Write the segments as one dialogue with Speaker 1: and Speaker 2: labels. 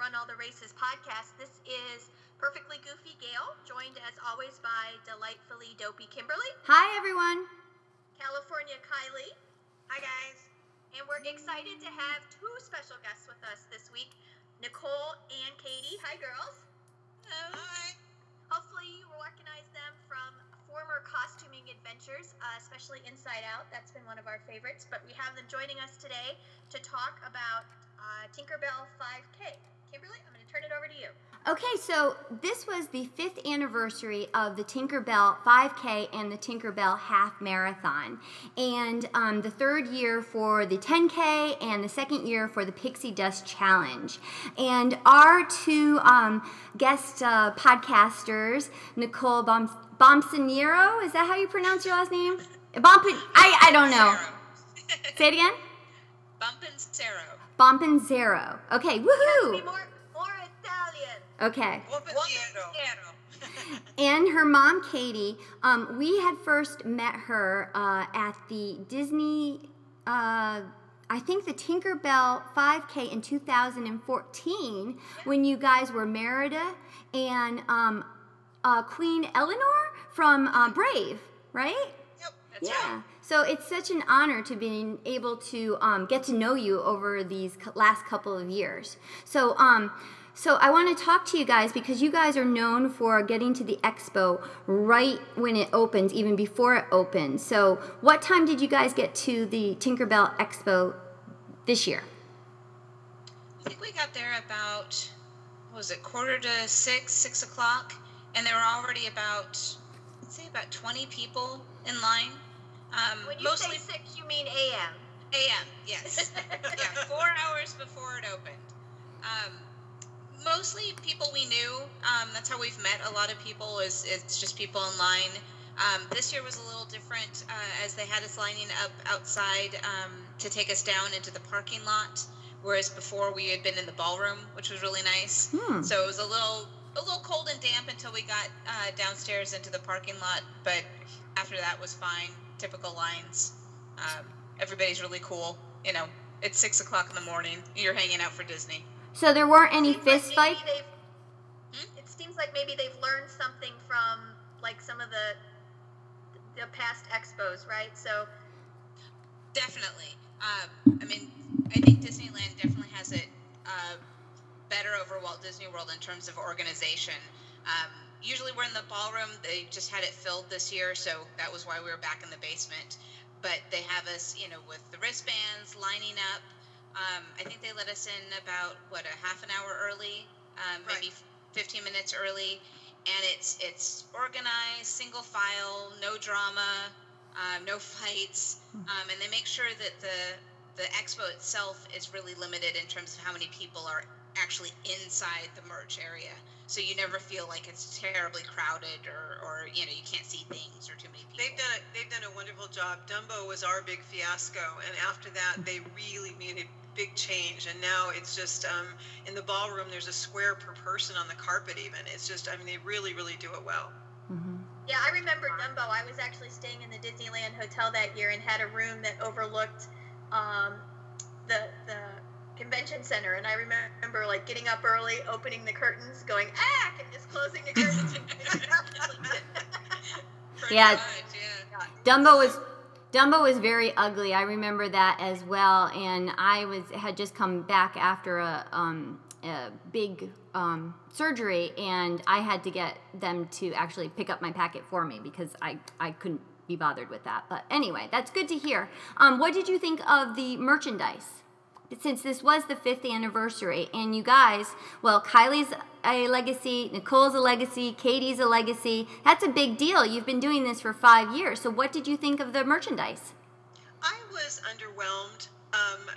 Speaker 1: Run All the Races podcast. This is Perfectly Goofy Gail, joined as always by delightfully dopey Kimberly.
Speaker 2: Hi, everyone.
Speaker 1: California Kylie. Hi, guys. And we're excited to have two special guests with us this week Nicole and Katie. Hi, girls.
Speaker 3: Hello. Hi.
Speaker 1: Hopefully, you recognize them from former costuming adventures, uh, especially Inside Out. That's been one of our favorites. But we have them joining us today to talk about uh, Tinkerbell 5K. Kimberly, I'm going to turn it over to you.
Speaker 2: Okay, so this was the fifth anniversary of the Tinkerbell 5K and the Tinkerbell Half Marathon, and um, the third year for the 10K and the second year for the Pixie Dust Challenge. And our two um, guest uh, podcasters, Nicole Bom- Bomsonero, is that how you pronounce your last name? Bomp- I, I don't know. Say it again?
Speaker 3: Bompanzero.
Speaker 2: Bompanzero. Okay,
Speaker 1: You have
Speaker 2: woohoo!
Speaker 1: be more, more Italian.
Speaker 2: Okay.
Speaker 3: Bompanzero.
Speaker 2: and her mom katie um, we had first met her uh, at the disney uh, i think the tinkerbell 5k in 2014 when you guys were merida and um, uh, queen eleanor from uh, brave right
Speaker 3: Yep, that's
Speaker 2: yeah. So it's such an honor to be able to um, get to know you over these last couple of years. So, um, so I want to talk to you guys because you guys are known for getting to the expo right when it opens, even before it opens. So, what time did you guys get to the Tinkerbell Expo this year?
Speaker 3: I think we got there about, what was it, quarter to six, six o'clock, and there were already about, let's say about 20 people in line. Um,
Speaker 1: When you
Speaker 3: mostly
Speaker 1: say six, you mean AM.
Speaker 3: AM, yes. yeah, four hours before it opened. Um, mostly people we knew. Um, that's how we've met a lot of people. Is it's just people in line. Um, this year was a little different uh, as they had us lining up outside um, to take us down into the parking lot, whereas before we had been in the ballroom, which was really nice.
Speaker 2: Hmm.
Speaker 3: So it was a little a little cold and damp until we got uh, downstairs into the parking lot, but after that was fine. Typical lines. Um, everybody's really cool. You know, it's six o'clock in the morning. You're hanging out for Disney.
Speaker 2: So there weren't any
Speaker 1: Seems like
Speaker 2: fights.
Speaker 1: they've-
Speaker 3: Hmm?
Speaker 1: It seems like maybe they've learned something from like some of the the past expos, right? So
Speaker 3: Definitely. Um, I mean, I think Disneyland definitely has it uh, better over Walt Disney World in terms of organization. Um, usually we're in the ballroom. They just had it filled this year, so that was why we were back in the basement. But they have us, you know, with the wristbands lining up. Um, I think they let us in about what a half an hour early, um, maybe 15 minutes early, and it's it's organized, single file, no drama, um, no fights, um, and they make sure that the the expo itself is really limited in terms of how many people are actually inside the merch area. So you never feel like it's terribly crowded or, or you know you can't see things or too many people.
Speaker 4: They've done it. They've done a wonderful job. Dumbo was our big fiasco, and after that, they really made a big change. And now it's just um, in the ballroom. There's a square per person on the carpet. Even it's just. I mean, they really, really do it well.
Speaker 2: Mhm.
Speaker 1: yeah, I remember Dumbo. I was actually staying in the Disneyland hotel that year and had a room that overlooked um, the the convention center. And I remember like getting up early, opening the curtains, going ah, and just closing the curtains.
Speaker 2: Yeah.
Speaker 3: much, yeah.
Speaker 2: Dumbo was Dumbo was very ugly. I remember that as well, and I was had just come back after a um, a big um, surgery, and I had to get them to actually pick up my packet for me because I I couldn't be bothered with that. But anyway, that's good to hear. Um, what did you think of the merchandise? Since this was the fifth anniversary, and you guys, well, Kylie's a legacy, Nicole's a legacy, Katie's a legacy. That's a big deal. You've been doing this for five years. So, what did you think of the merchandise?
Speaker 4: I was underwhelmed. Um,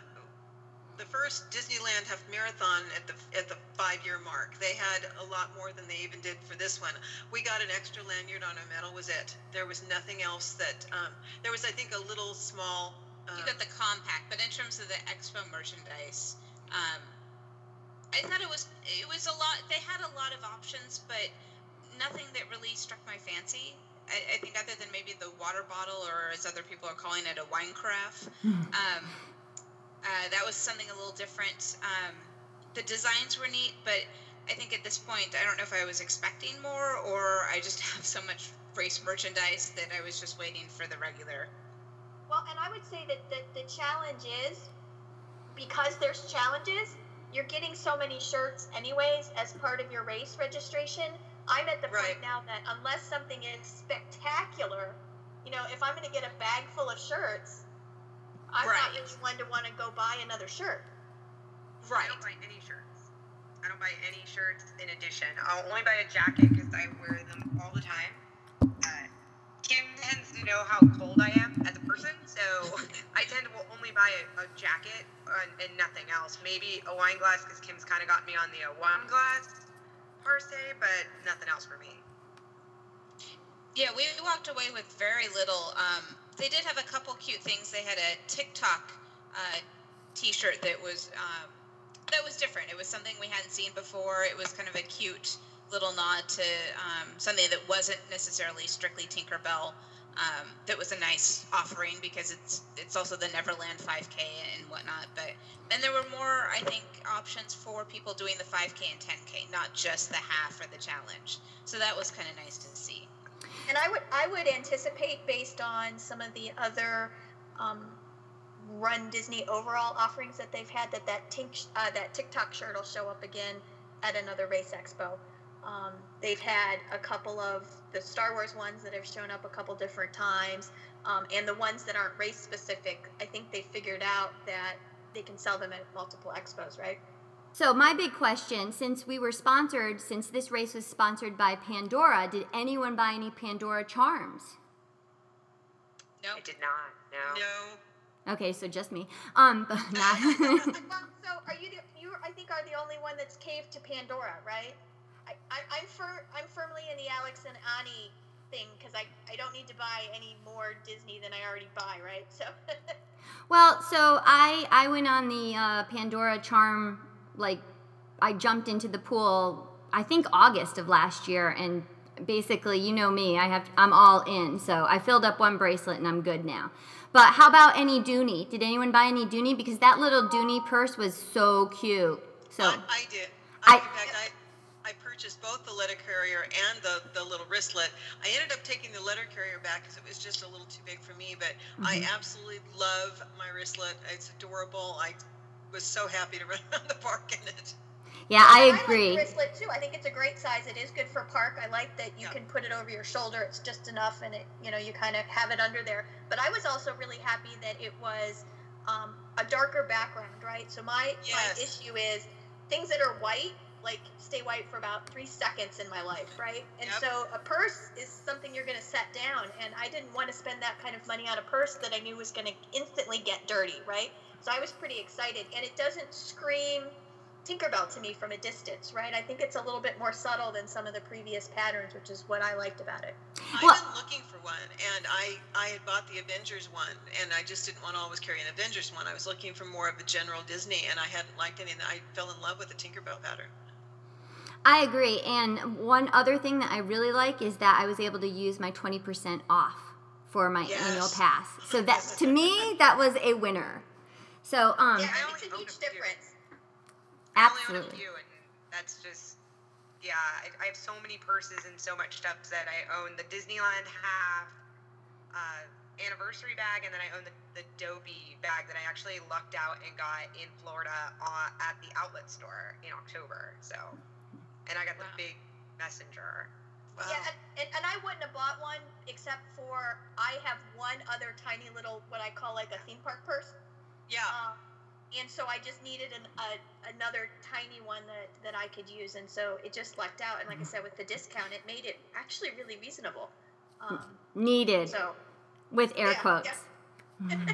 Speaker 4: the first Disneyland Half Marathon at the at the five year mark, they had a lot more than they even did for this one. We got an extra lanyard on a medal. Was it? There was nothing else that. Um, there was, I think, a little small. Um,
Speaker 3: You got the compact, but in terms of the expo merchandise, um, I thought it was it was a lot. They had a lot of options, but nothing that really struck my fancy. I, I think other than maybe the water bottle, or as other people are calling it, a wine carafe. um, uh, that was something a little different. Um, the designs were neat, but I think at this point, I don't know if I was expecting more or I just have so much race merchandise that I was just waiting for the regular.
Speaker 1: Well, and I would say that the, the challenge is because there's challenges, you're getting so many shirts anyways as part of your race registration. I'm at the
Speaker 4: Right.
Speaker 1: point now that unless something is spectacular, you know, if I'm going to get a bag full of shirts, I'm not
Speaker 3: Right.
Speaker 1: really one to want to go buy another shirt.
Speaker 3: Right.
Speaker 5: I don't buy any shirts. I don't buy any shirts in addition. I'll only buy a jacket because I wear them all the time. Uh, Kim tends to know how cold I am as a person, so I tend to only buy a, a jacket and, and nothing else. Maybe a wine glass because Kim's kind of got me on the uh, wine glass per se, but nothing else for me.
Speaker 3: Yeah, we walked away with very little. Um, they did have a couple cute things. They had a Tick-Tock uh, T-shirt that was um, that was different. It was something we hadn't seen before. It was kind of a cute little nod to um, something that wasn't necessarily strictly Tinkerbell. Um, that was a nice offering because it's it's also the Neverland 5K and whatnot. But then there were more, I think, options for people doing the 5K and 10K, not just the half or the challenge. So that was kind of nice to see.
Speaker 1: And I would I would anticipate based on some of the other um, Run Disney overall offerings that they've had that that tink, uh, that Tick-Tock shirt will show up again at another race expo. Um, they've had a couple of the Star Wars ones that have shown up a couple different times, um, and the ones that aren't race specific. I think they figured out that they can sell them at multiple expos, right?
Speaker 2: So my big question, since we were sponsored, since this race was sponsored by Pandora, did anyone buy any Pandora charms?
Speaker 3: Nope.
Speaker 5: I did not. No.
Speaker 4: No.
Speaker 2: Okay, so just me. Um, but not.
Speaker 1: so are you the, you I think are the only one that's caved to Pandora, right? I, I I'm fir- I'm firmly in the Alex and Ani thing because I, I don't need to buy any more Disney than I already buy, right? So
Speaker 2: well, so I I went on the uh, Pandora charm like I jumped into the pool. I think August of last year, and basically, you know me, I have I'm all in. So I filled up one bracelet and I'm good now. But how about any Dooney? Did anyone buy any Dooney? Because that little Dooney purse was so cute. So
Speaker 4: I, I did.
Speaker 2: I-
Speaker 4: I, in fact, I, I purchased both the letter carrier and the, the little wristlet. I ended up taking the letter carrier back because it was just a little too big for me, but I
Speaker 2: Mm-hmm.
Speaker 4: absolutely love my wristlet. It's adorable. I was so happy to run around the park in it.
Speaker 2: yeah, I
Speaker 1: And
Speaker 2: agree.
Speaker 1: like wristlet too. I think it's a great size. It is good for park. I like that you
Speaker 4: Yeah.
Speaker 1: can put it over your shoulder. It's just enough, and it you know you kind of have it under there. But I was also really happy that it was um, a darker background, right? So my
Speaker 4: Yes.
Speaker 1: my issue is things that are white like stay white for about three seconds in my life, right? And
Speaker 4: Yep.
Speaker 1: so a purse is something you're going to set down, and I didn't want to spend that kind of money on a purse that I knew was going to instantly get dirty, right? So I was pretty excited, and it doesn't scream Tinkerbell to me from a distance, right? I think it's a little bit more subtle than some of the previous patterns, which is what I liked about it.
Speaker 4: I've
Speaker 2: Well-
Speaker 4: been looking for one, and I, I had bought the Avengers one, and I just didn't want to always carry an Avengers one. I was looking for more of a general Disney, and I hadn't liked any. And I fell in love with the Tinkerbell pattern.
Speaker 2: I agree. And one other thing that I really like is that I was able to use my 20% off for my
Speaker 4: Yes.
Speaker 2: annual pass. So that to me that was a winner. So um
Speaker 1: yeah,
Speaker 5: I only
Speaker 1: makes a huge difference.
Speaker 5: I only own a
Speaker 2: absolutely.
Speaker 5: few, and that's just yeah. I, I have so many purses and so much stuff that I own the Disneyland half uh, anniversary bag, and then I own the the Dooney bag that I actually lucked out and got in Florida on, at the outlet store in October. So, and I got the big messenger.
Speaker 4: Wow.
Speaker 1: Yeah, and, and, and I wouldn't have bought one except for I have one other tiny little what I call like a theme park purse.
Speaker 4: Yeah.
Speaker 1: Um, and so I just needed an, a, another tiny one that, that I could use, and so it just lucked out. And like I said, with the discount, it made it actually really reasonable. Um,
Speaker 2: Needed
Speaker 1: so
Speaker 2: with air
Speaker 1: yeah,
Speaker 2: quotes.
Speaker 1: yeah.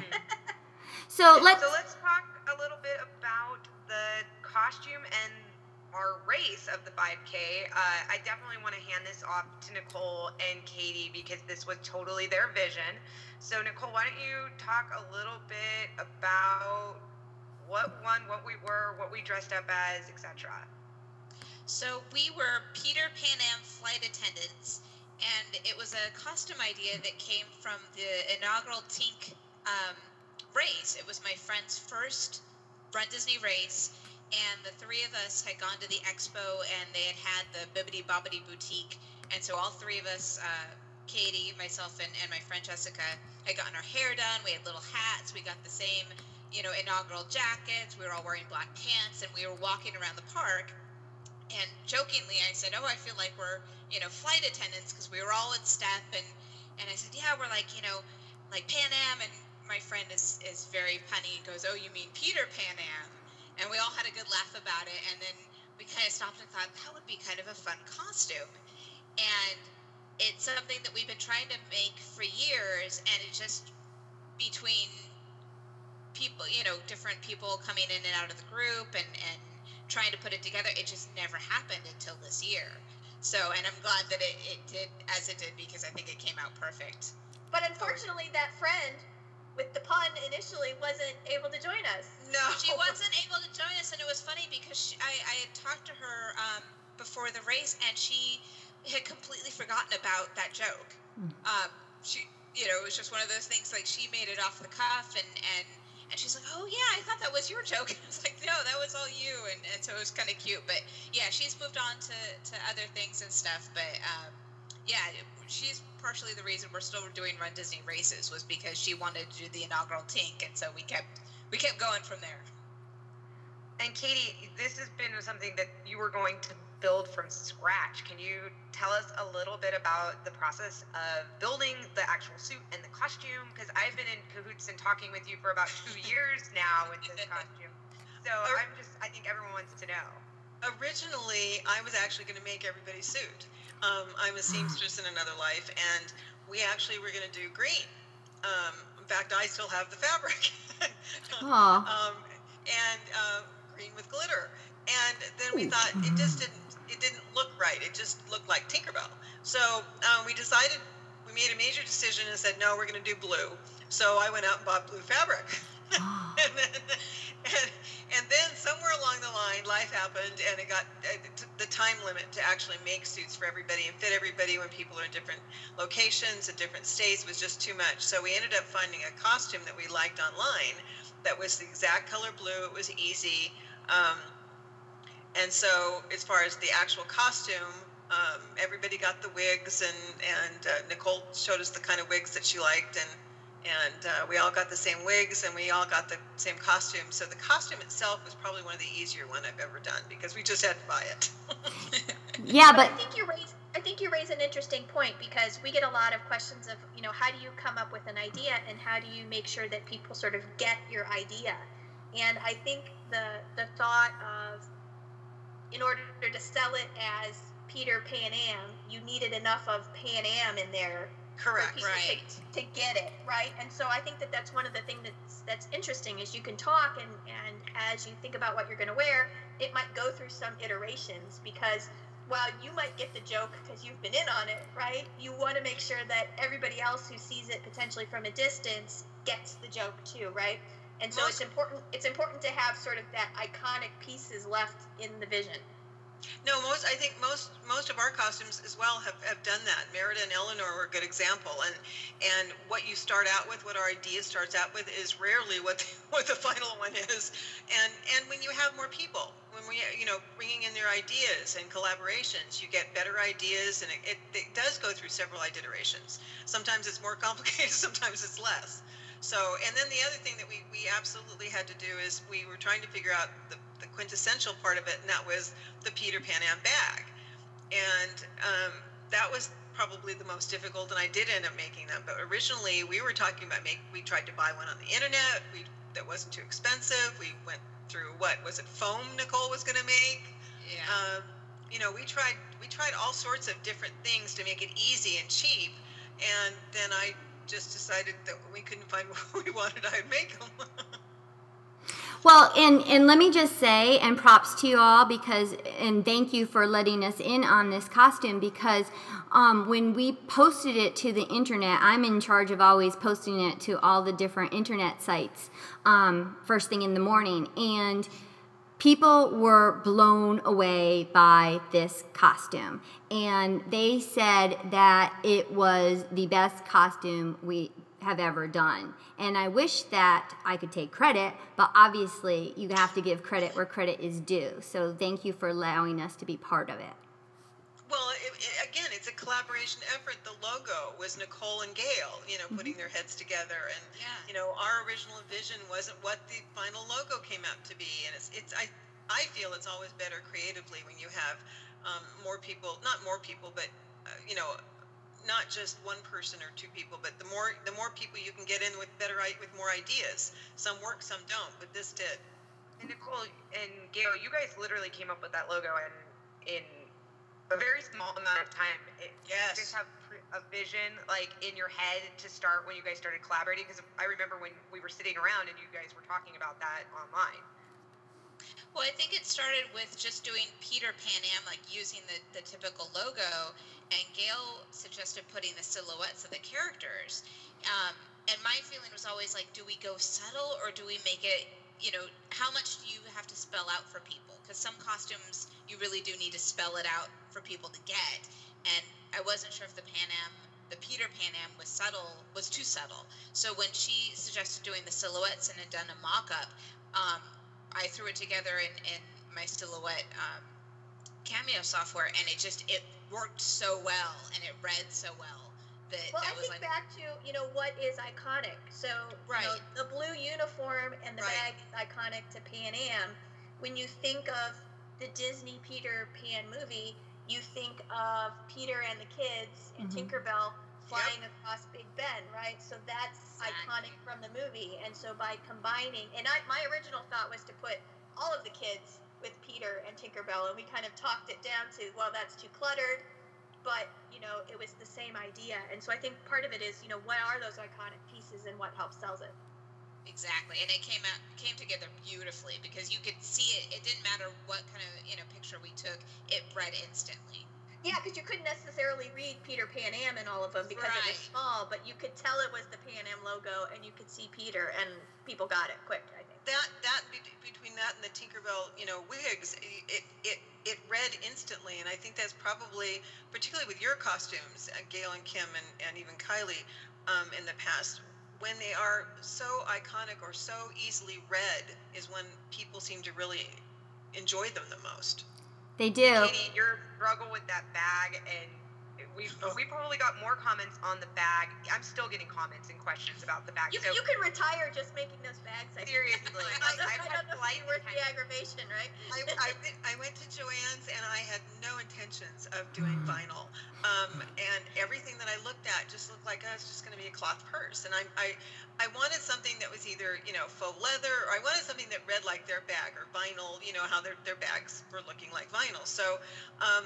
Speaker 2: So let's
Speaker 5: so let's talk a little bit about the costume and our race of the 5K. Uh, I definitely want to hand this off to Nicole and Katie because this was totally their vision. So Nicole, why don't you talk a little bit about what won, what we were, what we dressed up as, etc.
Speaker 3: So we were Peter Pan Am flight attendants, and it was a costume idea that came from the inaugural Tink um, race. It was my friend's first Run Disney race, and the three of us had gone to the expo, and they had had the Bibbidi Bobbidi Boutique, and so all three of us, uh, Katie, myself, and, and my friend Jessica, had gotten our hair done. We had little hats. We got the same, you know, inaugural jackets. We were all wearing black pants, and we were walking around the park. And jokingly, I said, "Oh, I feel like we're, you know, flight attendants because we were all in step." And and I said, "Yeah, we're like, you know, like Pan Am." And my friend is is very punny and goes, "Oh, you mean Peter Pan Am?" And we all had a good laugh about it. And then we kind of stopped and thought that would be kind of a fun costume. And it's something that we've been trying to make for years, and it's just between people, you know, different people coming in and out of the group and and trying to put it together. It just never happened until this year. So, and I'm glad that it, it did as it did because I think it came out perfect.
Speaker 1: But unfortunately, that friend with the pun initially wasn't able to join us.
Speaker 4: No.
Speaker 3: She wasn't able to join us, and it was funny because she, I, I had talked to her um, before the race, and she had completely forgotten about that joke. Um, she, you know, it was just one of those things like she made it off the cuff, and and and she's like, "Oh yeah, I thought that was your joke." And I was like, "No, that was all you." And, and so it was kind of cute. But yeah, she's moved on to to other things and stuff. But um, yeah, she's partially the reason we're still doing Run Disney races was because she wanted to do the inaugural Tink, and so we kept we kept going from there.
Speaker 5: And Katie, this has been something that you were going to build from scratch. Can you tell us a little bit about the process of building the actual suit and the costume? Because I've been in cahoots and talking with you for about two years now with this costume. So I'm just, I think everyone wants to know.
Speaker 4: Originally, I was actually going to make everybody's suit. Um, I'm a seamstress in another life, and we actually were going to do green. Um, in fact, I still have the fabric. Um, and uh, green with glitter. And then we thought it just didn't it didn't look right. It just looked like Tinkerbell. So um, we decided we made a major decision and said no, we're going to do blue. So I went out and bought blue fabric. and, then, and, and then somewhere along the line, life happened, and it got uh, the time limit to actually make suits for everybody and fit everybody when people are in different locations in different states was just too much. So we ended up finding a costume that we liked online that was the exact color blue. It was easy. Um, and so, as far as the actual costume, um, everybody got the wigs, and and uh, Nicole showed us the kind of wigs that she liked, and and uh, we all got the same wigs, and we all got the same costume. So the costume itself was probably one of the easier one I've ever done because we just had to buy it.
Speaker 2: Yeah,
Speaker 1: But
Speaker 2: but
Speaker 1: I think you raise I think you raise an interesting point because we get a lot of questions of, you know, how do you come up with an idea and how do you make sure that people sort of get your idea? And I think the the thought of in order to sell it as Peter Pan Am, you needed enough of Pan Am in there for
Speaker 4: Correct.
Speaker 3: Right.
Speaker 1: to, to get it right and so i think that that's one of the things that's that's interesting is you can talk and and as you think about what you're going to wear it might go through some iterations because while you might get the joke because you've been in on it right you want to make sure that everybody else who sees it potentially from a distance gets the joke too right and so it's important it's important to have sort of that iconic pieces left in the vision
Speaker 4: No, most I think most most of our costumes as well have, have done that. Merida and Eleanor were a good example, and and what you start out with, what our idea starts out with, is rarely what the, what the final one is. And and when you have more people, when we you know bringing in their ideas and collaborations, you get better ideas, and it, it, it does go through several iterations. Sometimes it's more complicated, sometimes it's less. So, and then the other thing that we, we absolutely had to do is we were trying to figure out the, the quintessential part of it, and that was the Peter Pan Am bag. And um, that was probably the most difficult, and I did end up making them. But originally, we were talking about make. We tried to buy one on the internet. We that wasn't too expensive. We went through what was it? Foam Nicole was going to make.
Speaker 3: Yeah.
Speaker 4: Um, you know, we tried we tried all sorts of different things to make it easy and cheap, and then I just decided that we couldn't find what we wanted, I'd make them.
Speaker 2: Well, and and let me just say, and props to you all because, and thank you for letting us in on this costume because um, when we posted it to the internet, I'm in charge of always posting it to all the different internet sites um, first thing in the morning, and people were blown away by this costume. And they said that it was the best costume we have ever done. And I wish that I could take credit, but obviously you have to give credit where credit is due. So thank you for allowing us to be part of it.
Speaker 4: Well, it, it, again, it's a collaboration effort. The logo was Nicole and Gail, you know, putting their heads together, and
Speaker 3: Yeah.
Speaker 4: you know, our original vision wasn't what the final logo came out to be. And it's, it's, I, I feel it's always better creatively when you have um, more people, not more people, but uh, you know, not just one person or two people, but the more, the more people you can get in with better, with more ideas. Some work, some don't, but this did.
Speaker 5: And Nicole and Gail, you guys literally came up with that logo in in a very small amount of time. It,
Speaker 4: Yes.
Speaker 5: You just have a vision like in your head to start when you guys started collaborating. Because I remember when we were sitting around and you guys were talking about that online.
Speaker 3: Well, I think it started with just doing Peter Pan Am, like using the, the typical logo, and Gail suggested putting the silhouettes of the characters. Um, and my feeling was always like, do we go subtle or do we make it, you know, how much do you have to spell out for people? Because some costumes you really do need to spell it out for people to get. And I wasn't sure if the Pan Am, the Peter Pan Am was subtle, was too subtle. So when she suggested doing the silhouettes and had done a mock up, um, I threw it together in, in my silhouette um, cameo software, and it just it worked so well, and it read so well that
Speaker 1: Well,
Speaker 3: that
Speaker 1: I
Speaker 3: was
Speaker 1: think
Speaker 3: like
Speaker 1: back to you know what is iconic. So you know,
Speaker 3: Right.
Speaker 1: the blue uniform and the
Speaker 3: Right.
Speaker 1: bag is iconic to Pan Am. When you think of the Disney Peter Pan movie, you think of Peter and the kids and
Speaker 2: Mhm.
Speaker 1: Tinkerbell flying across Big Ben, right? So that's
Speaker 3: Exactly.
Speaker 1: iconic from the movie. And so by combining, and I, my original thought was to put all of the kids with Peter and Tinkerbell, and we kind of talked it down to, well, that's too cluttered but you know it was the same idea and so i think part of it is you know what are those iconic pieces and what helps sells it
Speaker 3: exactly, and it came out came together beautifully because you could see it. It didn't matter what kind of you know picture we took, it read instantly.
Speaker 1: yeah because you couldn't necessarily read peter pan am in all of them because it was small but you could tell it was the pan am logo and you could see peter and people got it quick
Speaker 4: that that between that and the Tinkerbell, you know, wigs, it it it read instantly, and I think that's probably particularly with your costumes, uh, Gail and Kim, and and even Kylie, um, in the past, when they are so iconic or so easily read, is when people seem to really enjoy them the most.
Speaker 2: They do.
Speaker 5: Katie, your struggle with that bag, and we
Speaker 4: Oh.
Speaker 5: we probably got more comments on the bag. I'm still getting comments and questions about the bag.
Speaker 1: you,
Speaker 5: so
Speaker 1: you can retire just making those bags I think.
Speaker 5: seriously,
Speaker 1: I
Speaker 5: like, I've had
Speaker 1: don't know if
Speaker 5: polite
Speaker 1: it's worth the aggravation right
Speaker 4: I, I, went, I went to Jo-Ann's and I had no intentions of doing vinyl. Um, and everything that I looked at just looked like oh, it's just going to be a cloth purse. And I, I, I wanted something that was either, you know, faux leather or I wanted something that read like their bag or vinyl, you know, how their, their bags were looking like vinyl. So, um,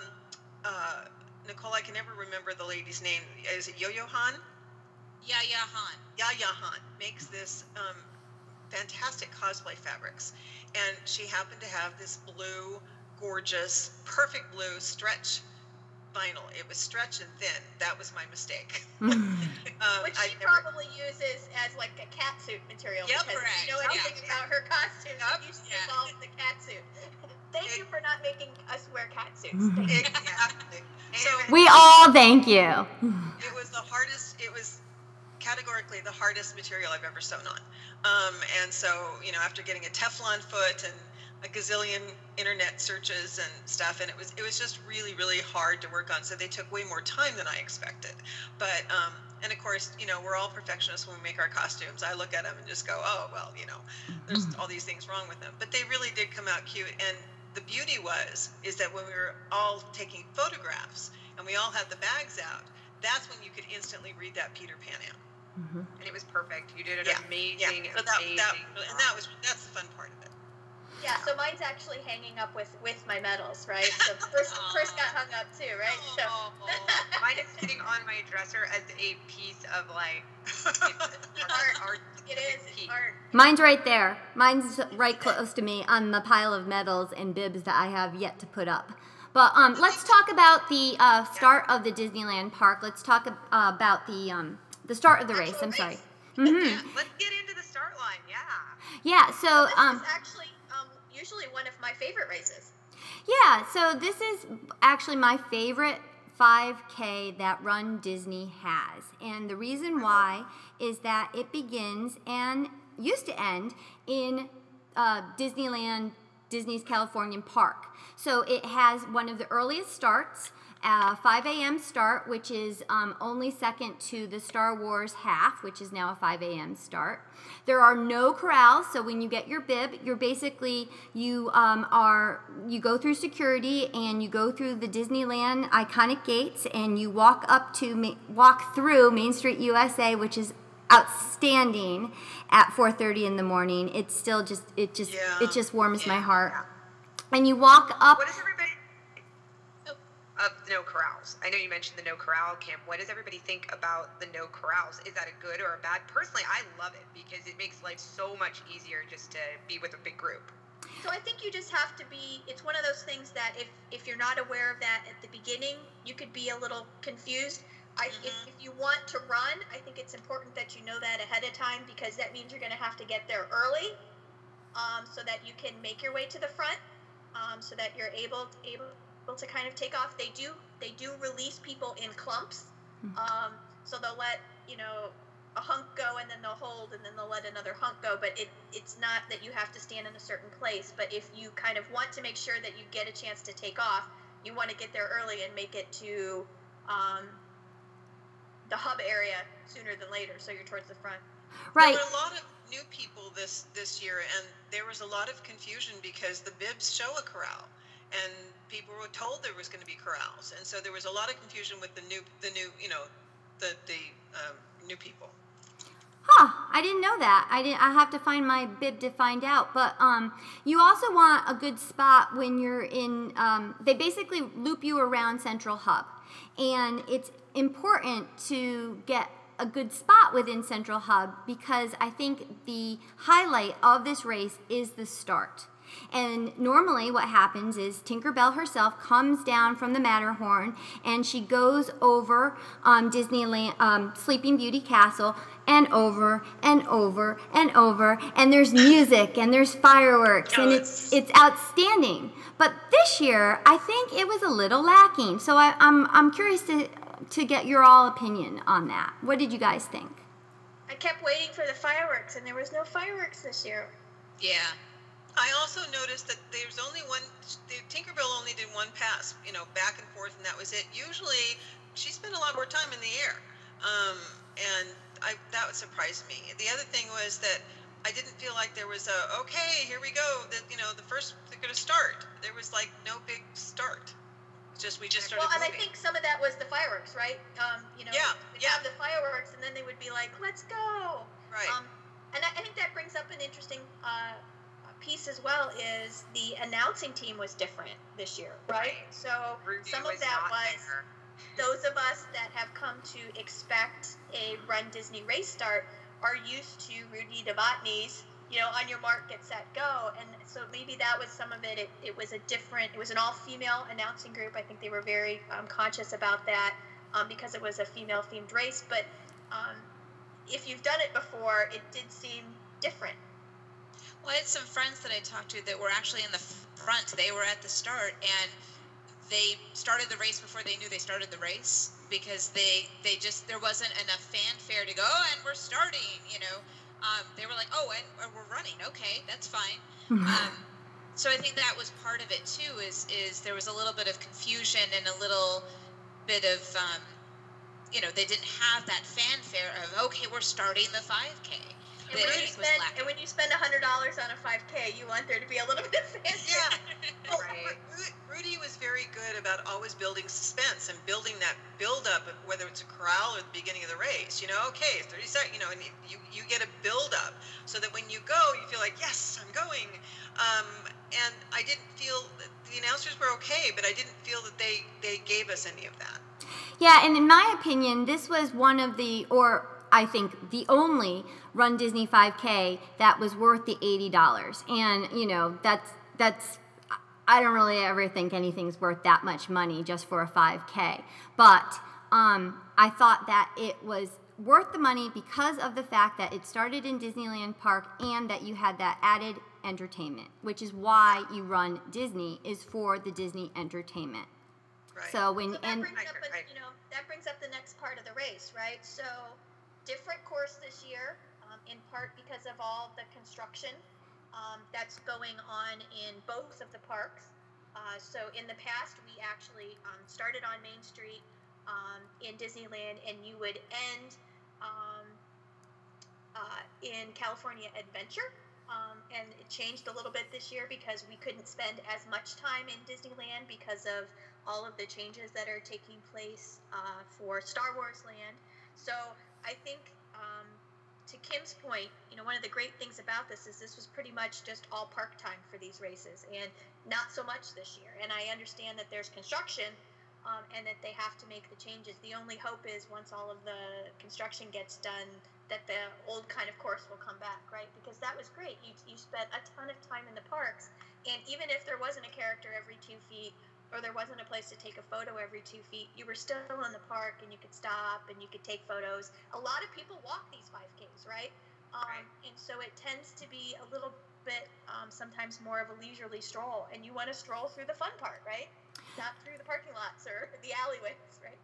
Speaker 4: uh, Nicole, I can never remember the lady's name. Is it Yo-Yo Han?
Speaker 3: Yeah, yeah, Han.
Speaker 4: Yaya Han makes this um, fantastic cosplay fabrics, and she happened to have this blue, gorgeous, perfect blue stretch vinyl. It was stretch and thin. That was my mistake. Um,
Speaker 1: which she
Speaker 4: never-
Speaker 1: probably uses as like a cat suit material
Speaker 4: Yep,
Speaker 1: because if you know anything
Speaker 3: Yeah.
Speaker 1: about her costume,
Speaker 4: Yep,
Speaker 1: it usually
Speaker 3: yeah.
Speaker 1: involves the cat suit. Thank
Speaker 4: It-
Speaker 1: you for not making us wear cat suits. Thank you.
Speaker 4: exactly. So
Speaker 2: We all thank you.
Speaker 4: it was the hardest. It was categorically the hardest material I've ever sewn on. Um, and so, you know, after getting a Teflon foot and a gazillion internet searches and stuff, and it was it was just really really hard to work on. So they took way more time than I expected. But um, and of course, you know, we're all perfectionists when we make our costumes. I look at them and just go, oh well, you know, there's all these things wrong with them. But they really did come out cute. And the beauty was is that when we were all taking photographs and we all had the bags out, that's when you could instantly read that Peter Pan Am.
Speaker 2: Mhm.
Speaker 5: and it was perfect. You did an
Speaker 4: Yeah,
Speaker 5: amazing,
Speaker 4: So that,
Speaker 5: amazing
Speaker 4: that, and that was that's the fun part of it.
Speaker 1: Yeah, so mine's actually hanging up with with my medals, right? So first first got hung up too, right? So
Speaker 3: Oh,
Speaker 5: Mine is sitting on my dresser as a piece of like art, art
Speaker 1: it is it's
Speaker 5: piece.
Speaker 1: art.
Speaker 2: Mine's right there. Mine's right close to me on the pile of medals and bibs that I have yet to put up. But um, let's talk about the uh, start of the Disneyland park. Let's talk ab- uh, about the um, the start of the race.
Speaker 1: Actual
Speaker 2: I'm sorry.
Speaker 1: race.
Speaker 2: hmm
Speaker 5: Let's get into the start line. Yeah.
Speaker 2: Yeah. So
Speaker 1: This
Speaker 2: um,
Speaker 1: is actually usually one of my favorite races.
Speaker 2: Yeah, so this is actually my favorite 5K that Run Disney has. And the reason why is that it begins and used to end in uh, Disneyland, Disney's Californian Park. So it has one of the earliest starts. Uh, 5 a.m. start, which is um, only second to the Star Wars half, which is now a 5 a.m. start. There are no corrals, so when you get your bib, you're basically you um, are you go through security and you go through the Disneyland iconic gates and you walk up to walk through Main Street USA, which is outstanding at 4:30 in the morning. It's still just it just
Speaker 4: Yeah.
Speaker 2: it just warms my
Speaker 3: Yeah.
Speaker 2: heart. And you walk up
Speaker 5: What does everybody? Of no corrals. I know you mentioned the no corral camp. What does everybody think about the no corrals? Is that a good or a bad? Personally, I love it because it makes life so much easier just to be with a big group.
Speaker 1: So I think you just have to be. It's one of those things that if if you're not aware of that at the beginning, you could be a little confused. I, if,
Speaker 4: Mhm.
Speaker 1: if you want to run, I think it's important that you know that ahead of time because that means you're going to have to get there early, um, so that you can make your way to the front, um, so that you're able able to kind of take off. They do they do release people in clumps,
Speaker 2: Mhm.
Speaker 1: um, so they'll let you know a hunk go and then they'll hold and then they'll let another hunk go but it it's not that you have to stand in a certain place but if you kind of want to make sure that you get a chance to take off you want to get there early and make it to um, the hub area sooner than later so you're towards the front
Speaker 2: right.
Speaker 4: There were a lot of new people this this year, and there was a lot of confusion because the bibs show a corral, and people were told there was going to be corrals, and so there was a lot of confusion with the new the new you know the the um, new people.
Speaker 2: Huh, I didn't know that. I didn't I have to find my bib to find out. But um you also want a good spot when you're in um, they basically loop you around Central Hub. And it's important to get a good spot within Central Hub because I think the highlight of this race is the start. And normally, what happens is Tinkerbell herself comes down from the Matterhorn and she goes over um, Disneyland, um, Sleeping Beauty Castle, and over and over and over. And there's music and there's fireworks, and it's it's outstanding. But this year, I think it was a little lacking. So I, I'm I'm curious to to get your all opinion on that. What did you guys think?
Speaker 1: i kept waiting for the fireworks and there was no fireworks this year
Speaker 3: Yeah.
Speaker 4: I also noticed that there's only one. The Tinkerbell only did one pass, you know, back and forth, and that was it. Usually, she spent a lot more time in the air, um, and I that would surprise me. The other thing was that I didn't feel like there was a okay, here we go. That you know, the first they're going to start. There was like no big start. Just we just started
Speaker 1: well and i think some of that was the fireworks right um, you know
Speaker 4: Yeah, yeah.
Speaker 1: have the fireworks and then they would be like let's go
Speaker 4: right.
Speaker 1: Um, and I, I think that brings up an interesting uh, piece as well. Is the announcing team was different this year, right? So
Speaker 5: Ruby
Speaker 1: some of that was
Speaker 5: there.
Speaker 1: those of us that have come to expect a Run Disney race start are used to Rudy Novotny's, you know, on your mark, get set, go. And so maybe that was some of it. It, it was a different, it was an all female announcing group. I think they were very um, conscious about that um, because it was a female themed race. But um, if you've done it before, it did seem different.
Speaker 3: Well, I had some friends that I talked to that were actually in the front. They were at the start and they started the race before they knew they started the race because they they just there wasn't enough fanfare to go "Oh, and we're starting. You know, um, they were like, oh, and, we're running. Okay, that's fine. Um, so I think that was part of it too. Is is there was a little bit of confusion and a little bit of um, you know they didn't have that fanfare of okay we're starting the 5K.
Speaker 1: And when, you spend,
Speaker 3: lacking.
Speaker 1: and when you spend hundred dollars on a five k, you want there to be a little bit of fancy.
Speaker 4: Yeah. Well,
Speaker 5: Right.
Speaker 4: Rudy was very good about always building suspense and building that build up, of whether it's a corral or the beginning of the race. You know, okay, 30 seconds, you know, and you, you get a build up so that when you go, you feel like, yes, I'm going. Um, and I didn't feel the announcers were okay, but I didn't feel that they, they gave us any of that.
Speaker 2: Yeah, and in my opinion, this was one of the, or I think the only Run Disney 5K that was worth the eighty dollars. And you know, that's that's. I don't really ever think anything's worth that much money just for a 5K. But um, I thought that it was worth the money because of the fact that it started in Disneyland Park and that you had that added entertainment, which is why you run Disney is for the Disney entertainment.
Speaker 4: Right.
Speaker 2: So when
Speaker 1: So that
Speaker 2: and
Speaker 1: brings up,
Speaker 5: agree,
Speaker 1: a,
Speaker 5: I-
Speaker 1: you know, that brings up the next part of the race, right? So, different course this year, um, in part because of all the construction um, that's going on in both of the parks. Uh, so, in the past, we actually um, started on Main Street um, in Disneyland, and you would end um, uh, in California Adventure. Um, and it changed a little bit this year because we couldn't spend as much time in Disneyland because of all of the changes that are taking place uh, for Star Wars Land. So I think, um, to Kim's point, you know, one of the great things about this is this was pretty much just all park time for these races, and not so much this year. And I understand that there's construction. Um, and that they have to make the changes. The only hope is once all of the construction gets done, that the old kind of course will come back, right? Because that was great. You, you spent a ton of time in the parks, and even if there wasn't a character every two feet, or there wasn't a place to take a photo every two feet, you were still in the park and you could stop and you could take photos. A lot of people walk these 5Ks, right? Um,
Speaker 5: Right.
Speaker 1: And so it tends to be a little bit um, sometimes more of a leisurely stroll, and you want to stroll through the fun part, right? Not through the parking lots or the alleyways, right?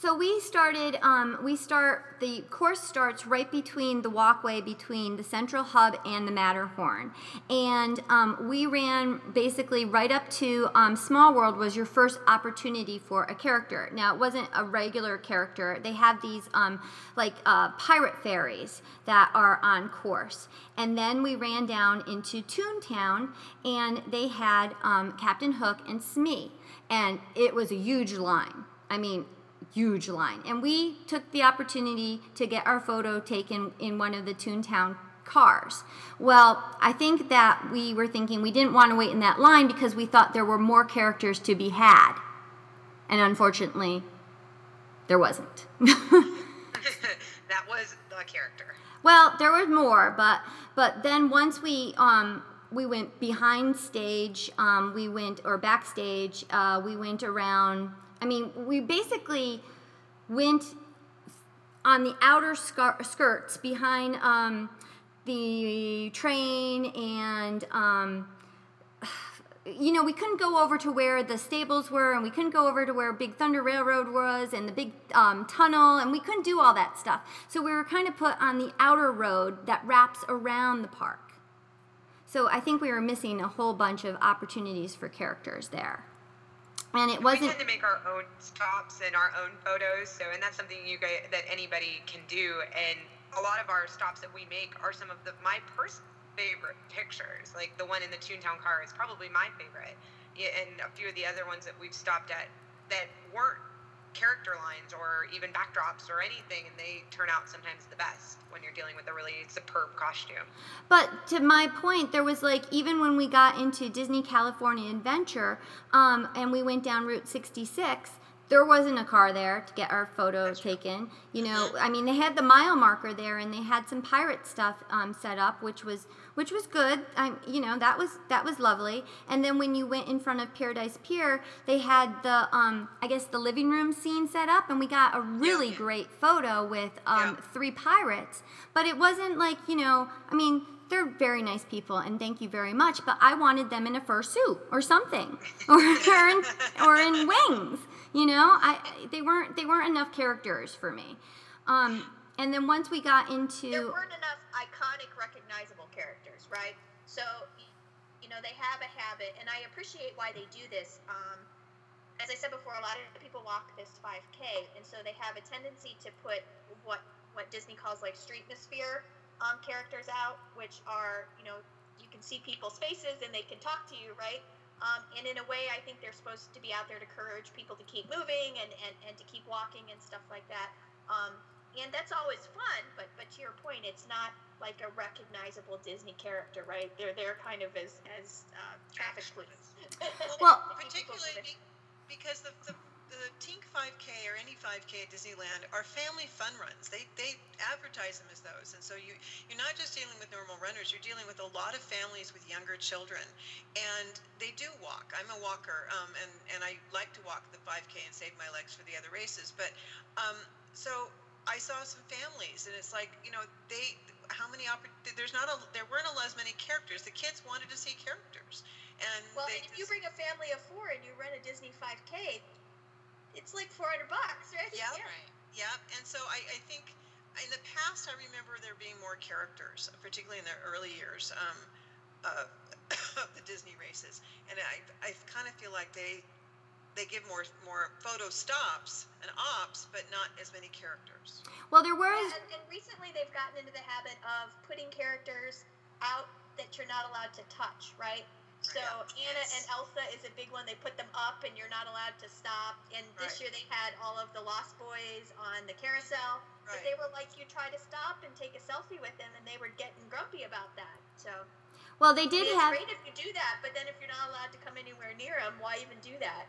Speaker 2: So we started. Um, we start. The course starts right between the walkway between the central hub and the Matterhorn, and um, we ran basically right up to um, Small World was your first opportunity for a character. Now it wasn't a regular character. They have these um, like uh, pirate fairies that are on course, and then we ran down into Toontown, and they had um, Captain Hook and Smee, and it was a huge line. I mean, huge line. And we took the opportunity to get our photo taken in one of the Toontown cars. Well, I think that we were thinking we didn't want to wait in that line because we thought there were more characters to be had. And unfortunately, there wasn't.
Speaker 5: that was the character.
Speaker 2: Well, there was more, but but then once we um we went behind stage, um, we went or backstage, uh, we went around. I mean, we basically went on the outer skir- skirts behind um, the train and. Um, you know, we couldn't go over to where the stables were, and we couldn't go over to where Big Thunder Railroad was, and the big um, tunnel, and we couldn't do all that stuff. So we were kind of put on the outer road that wraps around the park. So I think we were missing a whole bunch of opportunities for characters there. And it wasn't.
Speaker 5: We tend to make our own stops and our own photos. So, and that's something you guys that anybody can do. And a lot of our stops that we make are some of the my personal favorite pictures. Like the one in the Toontown car is probably my favorite, and a few of the other ones that we've stopped at that weren't character lines or even backdrops or anything, and they turn out sometimes the best when you're dealing with a really superb costume.
Speaker 2: But to my point, there was like even when we got into Disney California Adventure, um, and we went down Route 66, there wasn't a car there to get our photo taken. You know, I mean, they had the mile marker there, and they had some pirate stuff um, set up, which was which was good. I, you know, that was that was lovely. And then when you went in front of Paradise Pier, they had the um, I guess the living room scene set up, and we got a really
Speaker 4: Yeah.
Speaker 2: great photo with um,
Speaker 4: Yeah.
Speaker 2: three pirates. But it wasn't like you know, I mean. They're very nice people, and thank you very much. But I wanted them in a fursuit or something, or or in, or in wings. You know, I they weren't they weren't enough characters for me. Um, and then once we got into there
Speaker 1: weren't enough iconic, recognizable characters, right? So, you know, they have a habit, and I appreciate why they do this. Um, as I said before, a lot of people walk this 5K, and so they have a tendency to put what what Disney calls like streetmosphere um, characters out, which are, you know, you can see people's faces and they can talk to you, right? Um, and in a way, I think they're supposed to be out there to encourage people to keep moving and, and, and to keep walking and stuff like that. Um, and that's always fun, but but to your point, it's not like a recognizable Disney character, right? They're they're kind of as as uh, traffic police.
Speaker 2: Well-
Speaker 4: particularly be- because the, the the Tink 5K or any 5K at Disneyland are family fun runs. They they advertise them as those, and so you you're not just dealing with normal runners. You're dealing with a lot of families with younger children, and they do walk. I'm a walker, um, and and I like to walk the 5K and save my legs for the other races. But um, so I saw some families, and it's like you know they how many oppor- there's not a there weren't a as many characters. The kids wanted to see characters, and
Speaker 1: Well, and if you bring a family of four and you run a Disney 5K, it's like 400 bucks, right?
Speaker 4: Yep.
Speaker 3: Right.
Speaker 4: Yep. And so I, I think in the past, I remember there being more characters, particularly in the early years um, of, of the Disney races. And I, I kind of feel like they they give more more photo stops and ops, but not as many characters.
Speaker 2: Well, there were.
Speaker 1: Yeah, and, and recently they've gotten into the habit of putting characters out that you're not allowed to touch, right? So
Speaker 4: Yeah.
Speaker 1: Anna
Speaker 3: Yes.
Speaker 1: and Elsa is a big one. They put them up, and you're not allowed to stop. And this
Speaker 4: Right.
Speaker 1: year they had all of the Lost Boys on the carousel, but they were like, you try to stop and take a selfie with them, and they were getting grumpy about that. So
Speaker 2: Well, they
Speaker 1: I mean,
Speaker 2: did
Speaker 1: it's
Speaker 2: have.
Speaker 1: great if you do that, but then if you're not allowed to come anywhere near them, why even do that?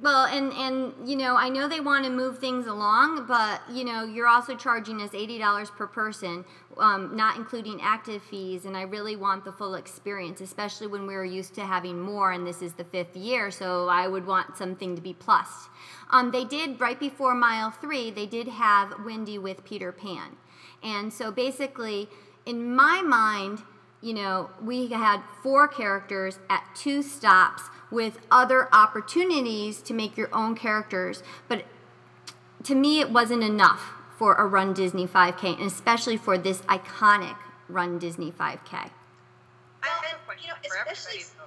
Speaker 2: Well, and and you know, I know they want to move things along, but you know, you're also charging us eighty dollars per person, um, not including active fees. And I really want the full experience, especially when we're used to having more, and this is the fifth year, so I would want something to be plus. Um, they did right before mile three. They did have Wendy with Peter Pan, and so basically, in my mind, you know, we had four characters at two stops with other opportunities to make your own characters. But to me, it wasn't enough for a Run Disney 5K, and especially for this iconic Run Disney 5K.
Speaker 5: I
Speaker 1: Well,
Speaker 5: have
Speaker 1: and,
Speaker 5: a question
Speaker 1: you know,
Speaker 5: for
Speaker 1: especially-
Speaker 5: everybody.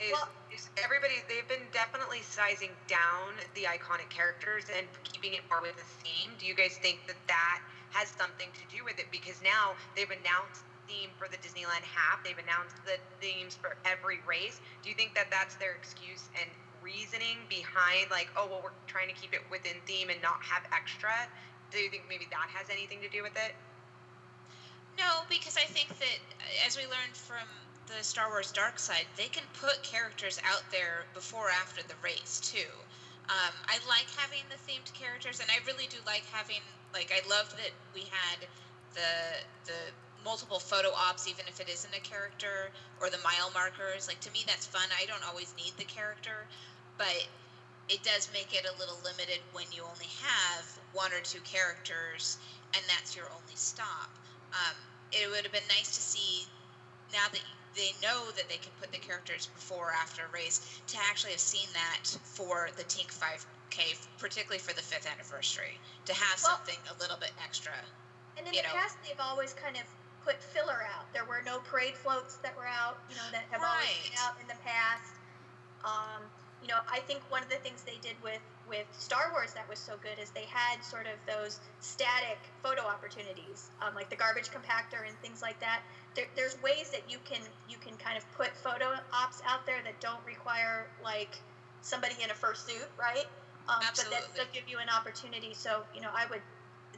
Speaker 5: Is,
Speaker 1: Well-
Speaker 5: is everybody they've been definitely sizing down the iconic characters and keeping it more with the theme. Do you guys think that that has something to do with it? Because now they've announced the theme for the Disneyland half. They've announced the themes for every race. Do you think that that's their excuse and reasoning behind like, oh well, we're trying to keep it within theme and not have extra? Do you think maybe that has anything to do with it?
Speaker 3: No, because I think that as we learned from the Star Wars Dark Side, they can put characters out there before or after the race too. Um, I like having the themed characters, and I really do like having like I loved that we had the the multiple photo ops, even if it isn't a character, or the mile markers. Like to me, that's fun. I don't always need the character, but it does make it a little limited when you only have one or two characters, and that's your only stop. Um, it would have been nice to see now that they know that they can put the characters before or after a race to actually have seen that for the Tink 5K, particularly for the fifth anniversary, to have
Speaker 1: Well-
Speaker 3: something a little bit extra.
Speaker 1: And in the
Speaker 3: know.
Speaker 1: past, they've always kind of put filler out. There were no parade floats that were out, you know, that have always been out in the past. Um, you know, I think one of the things they did with with Star Wars that was so good is they had sort of those static photo opportunities, um, like the garbage compactor and things like that. There, there's ways that you can you can kind of put photo ops out there that don't require like somebody in a fursuit, right? Um, but that
Speaker 3: Absolutely.
Speaker 1: still give you an opportunity. So you know, I would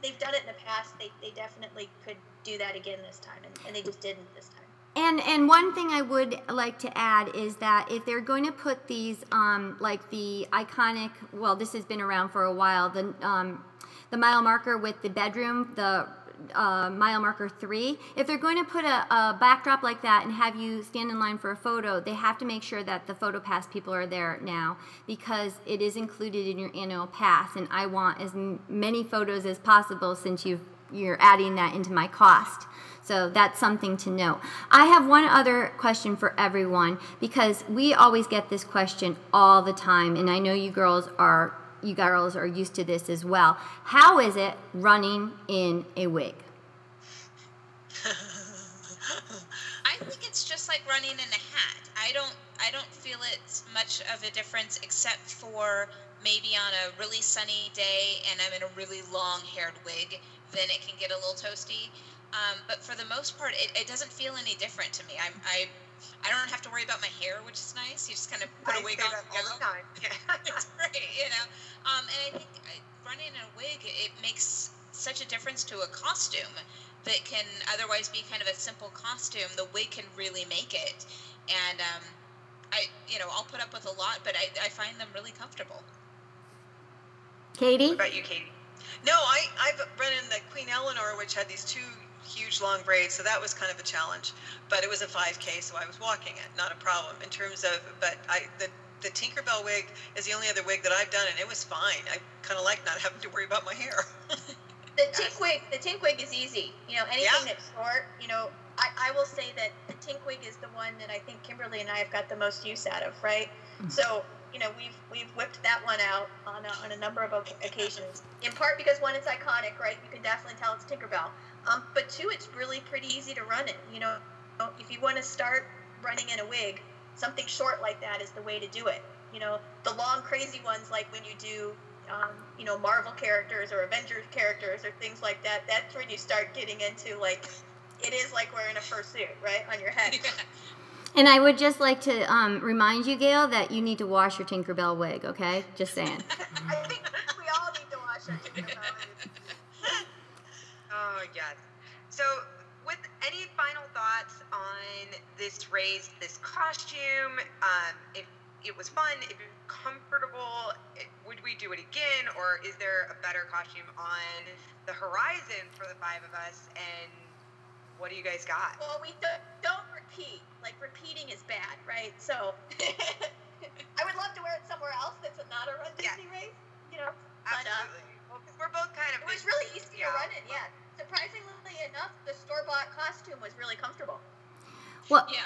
Speaker 1: they've done it in the past. They, they definitely could do that again this time, and, and they just didn't this time.
Speaker 2: And and one thing I would like to add is that if they're going to put these um, like the iconic, well, this has been around for a while, the um, the mile marker with the bedroom, the uh, mile marker three. If they're going to put a, a backdrop like that and have you stand in line for a photo, they have to make sure that the photo pass people are there now because it is included in your annual pass, and I want as m- many photos as possible since you you're adding that into my cost. So that's something to note. I have one other question for everyone because we always get this question all the time, and I know you girls are you girls are used to this as well. How is it running in a wig?
Speaker 3: I think it's just like running in a hat. I don't I don't feel it's much of a difference except for maybe on a really sunny day and I'm in a really long haired wig, then it can get a little toasty. Um, but for the most part, it, it doesn't feel any different to me. I'm I I don't have to worry about my hair, which is nice. You just kind of put
Speaker 5: I
Speaker 3: a wig on.
Speaker 5: that every
Speaker 3: follow.
Speaker 5: time.
Speaker 3: it's great, you know. Um, and I think uh, running in a wig it makes such a difference to a costume that can otherwise be kind of a simple costume. The wig can really make it, and um, I, you know, I'll put up with a lot, but I, I find them really comfortable.
Speaker 2: Katie?
Speaker 5: What about you, Katie?
Speaker 4: No, I, I've run in the Queen Elinor, which had these two huge long braids, so that was kind of a challenge. But it was a 5K, so I was walking it, not a problem in terms of. But I the the Tinkerbell wig is the only other wig that I've done, and it was fine. I kind of like not having to worry about my hair.
Speaker 1: The tink wig, the tink wig is easy. You know, anything
Speaker 4: Yeah.
Speaker 1: that's short. You know, I, I will say that the tink wig is the one that I think Kimberly and I have got the most use out of, right? Hmm. So you know, we've we've whipped that one out on a, on a number of occasions. In part because one, it's iconic, right? You can definitely tell it's Tinkerbell. Um, but two, it's really pretty easy to run it. You know, if you want to start running in a wig, something short like that is the way to do it. You know, the long crazy ones like when you do, um, you know, Marvel characters or Avengers characters or things like that. That's when you start getting into like, it is like wearing a fursuit, right, on your head.
Speaker 3: Yeah.
Speaker 2: And I would just like to um, remind you, Gail, that you need to wash your Tinkerbell wig. Okay, just saying.
Speaker 1: I think we all need to watch our Tinkerbell. movies.
Speaker 5: Oh yes. So, with any final thoughts on this race, this costume? Um, if it was fun, if it was comfortable, it, would we do it again, or is there a better costume on the horizon for the five of us? And what do you guys got?
Speaker 1: Well, we do, don't repeat. Like repeating is bad, right? So I would love to wear it somewhere else that's not a run
Speaker 5: Yeah.
Speaker 1: Disney race, you know. But uh,
Speaker 5: Absolutely. Well, 'cause we're both kind of.
Speaker 1: it was really easy
Speaker 5: yeah.
Speaker 1: to run in. Yeah, surprisingly enough, the store bought costume was really comfortable.
Speaker 2: Well,
Speaker 3: Yeah.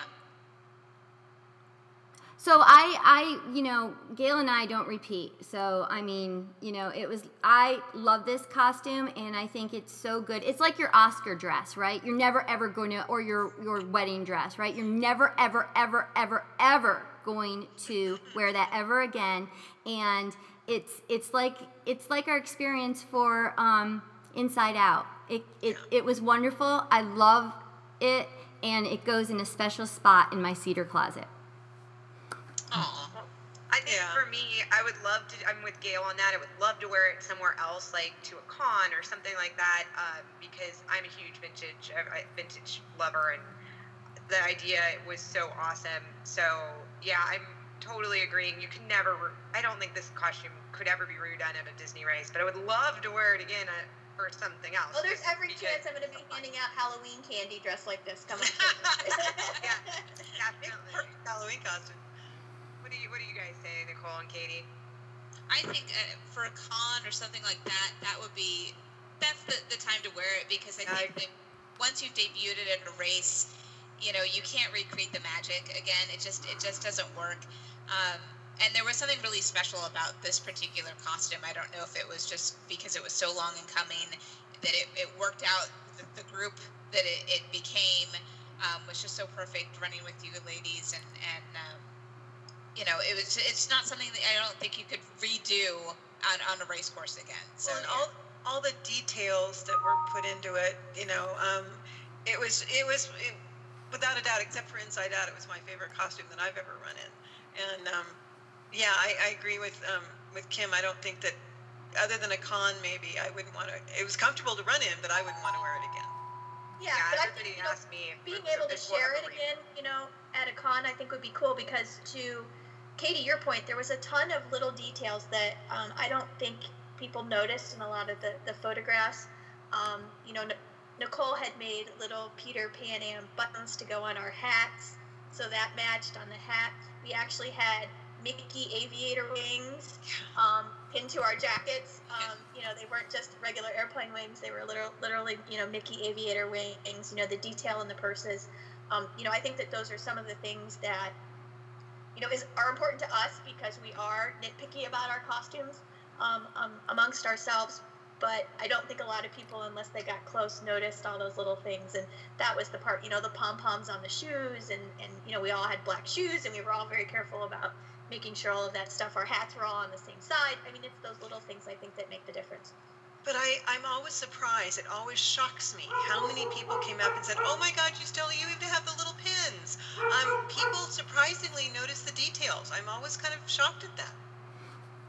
Speaker 2: So I, I, you know, Gail and I don't repeat. So I mean, you know, it was. I love this costume, and I think it's so good. It's like your Oscar dress, right? You're never ever going to, or your your wedding dress, right? You're never ever ever ever ever going to wear that ever again. And it's it's like it's like our experience for um, Inside Out. It it it was wonderful. I love it, and it goes in a special spot in my cedar closet.
Speaker 3: Aw.
Speaker 5: I think
Speaker 4: Yeah.
Speaker 5: for me, I would love to. I'm with Gail on that. I would love to wear it somewhere else, like to a con or something like that, um, because I'm a huge vintage uh, vintage lover, and the idea was so awesome. So yeah, I'm totally agreeing. You can never. Re- I don't think this costume could ever be redone at a Disney race, but I would love to wear it again uh, for something else.
Speaker 1: Well, there's every chance I'm going to be
Speaker 5: so
Speaker 1: handing out Halloween candy dressed like this coming.
Speaker 5: yeah, definitely.
Speaker 4: Perfect Halloween costume.
Speaker 5: What do you What do you guys say, Nicole and Katie?
Speaker 3: I think uh, for a con or something like that, that would be that's the, the time to wear it because I think that once you've debuted it at a race, you know you can't recreate the magic again. It just it just doesn't work. Um, and there was something really special about this particular costume. I don't know if it was just because it was so long in coming that it, it worked out. The, the group that it, it became um, was just so perfect running with you ladies and and um, you know it was it's not something that I don't think you could redo on, on a race course again. So
Speaker 4: Well, and all all the details that were put into it, you know, um, it was it was it, without a doubt, except for Inside Out, it was my favorite costume that I've ever run in. And um, yeah, I, I agree with um, with Kim. I don't think that other than a con, maybe I wouldn't want to. It was comfortable to run in, but I wouldn't want to wear it again.
Speaker 1: yeah, but I think you know,
Speaker 5: me.
Speaker 1: being
Speaker 5: it was a
Speaker 1: able to share it again, you know, at a con, I think would be cool because to Katie, your point, there was a ton of little details that um, I don't think people noticed in a lot of the, the photographs. Um, you know, Nicole had made little Peter Pan Am buttons to go on our hats, so that matched on the hat. We actually had Mickey aviator wings um, pinned to our jackets. Um, you know, they weren't just regular airplane wings; they were literal, literally, you know, Mickey aviator wings. You know, the detail in the purses. Um, you know, I think that those are some of the things that you know is are important to us because we are nitpicky about our costumes um, um, amongst ourselves. But I don't think a lot of people, unless they got close, noticed all those little things. And that was the part, you know, the pom poms on the shoes, and and you know, we all had black shoes, and we were all very careful about making sure all of that stuff. Our hats were all on the same side. I mean, it's those little things I think that make the difference.
Speaker 4: But I, I'm always surprised. It always shocks me how many people came up and said, "Oh my God, you still you even have the little pins." Um, people surprisingly notice the details. I'm always kind of shocked at that.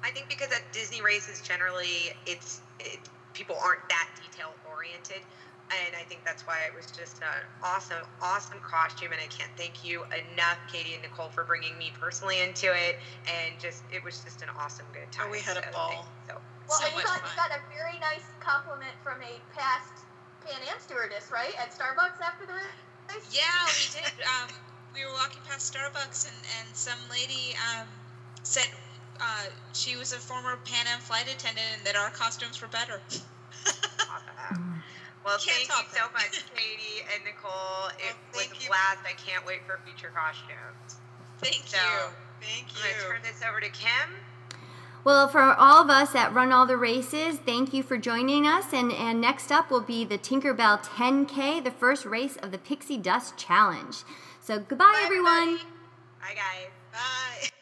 Speaker 5: I think because at Disney races generally it's it, people aren't that detail oriented, and I think that's why it was just an awesome, awesome costume. And I can't thank you enough, Katie and Nicole, for bringing me personally into it. And just it was just an awesome, good time.
Speaker 4: Oh, we had a
Speaker 5: So,
Speaker 4: ball.
Speaker 5: thank. So
Speaker 1: Well,
Speaker 3: So
Speaker 1: and you
Speaker 3: much
Speaker 1: got, you got a very nice compliment from a past Pan Am stewardess, right, at Starbucks after the race.
Speaker 3: Yeah, we did. Um, we were walking past Starbucks, and, and some lady um, said uh, she was a former Pan Am flight attendant and that our costumes were better.
Speaker 5: awesome. Well,
Speaker 3: Can't
Speaker 5: thank you so
Speaker 3: that.
Speaker 5: much, Katie and Nicole. It
Speaker 4: Well,
Speaker 5: was
Speaker 4: thank
Speaker 5: a
Speaker 4: you.
Speaker 5: blast. I can't wait for future costumes.
Speaker 3: Thank
Speaker 5: So-
Speaker 3: you.
Speaker 4: Thank you.
Speaker 5: I'm gonna
Speaker 4: you.
Speaker 5: turn this this over to Kim.
Speaker 2: Well, for all of us at Run All the Races, thank you for joining us. And, and next up will be the Tinkerbell 10K, the first race of the Pixie Dust Challenge. So goodbye,
Speaker 5: Bye,
Speaker 2: everyone.
Speaker 5: everybody. Bye, guys.
Speaker 4: Bye.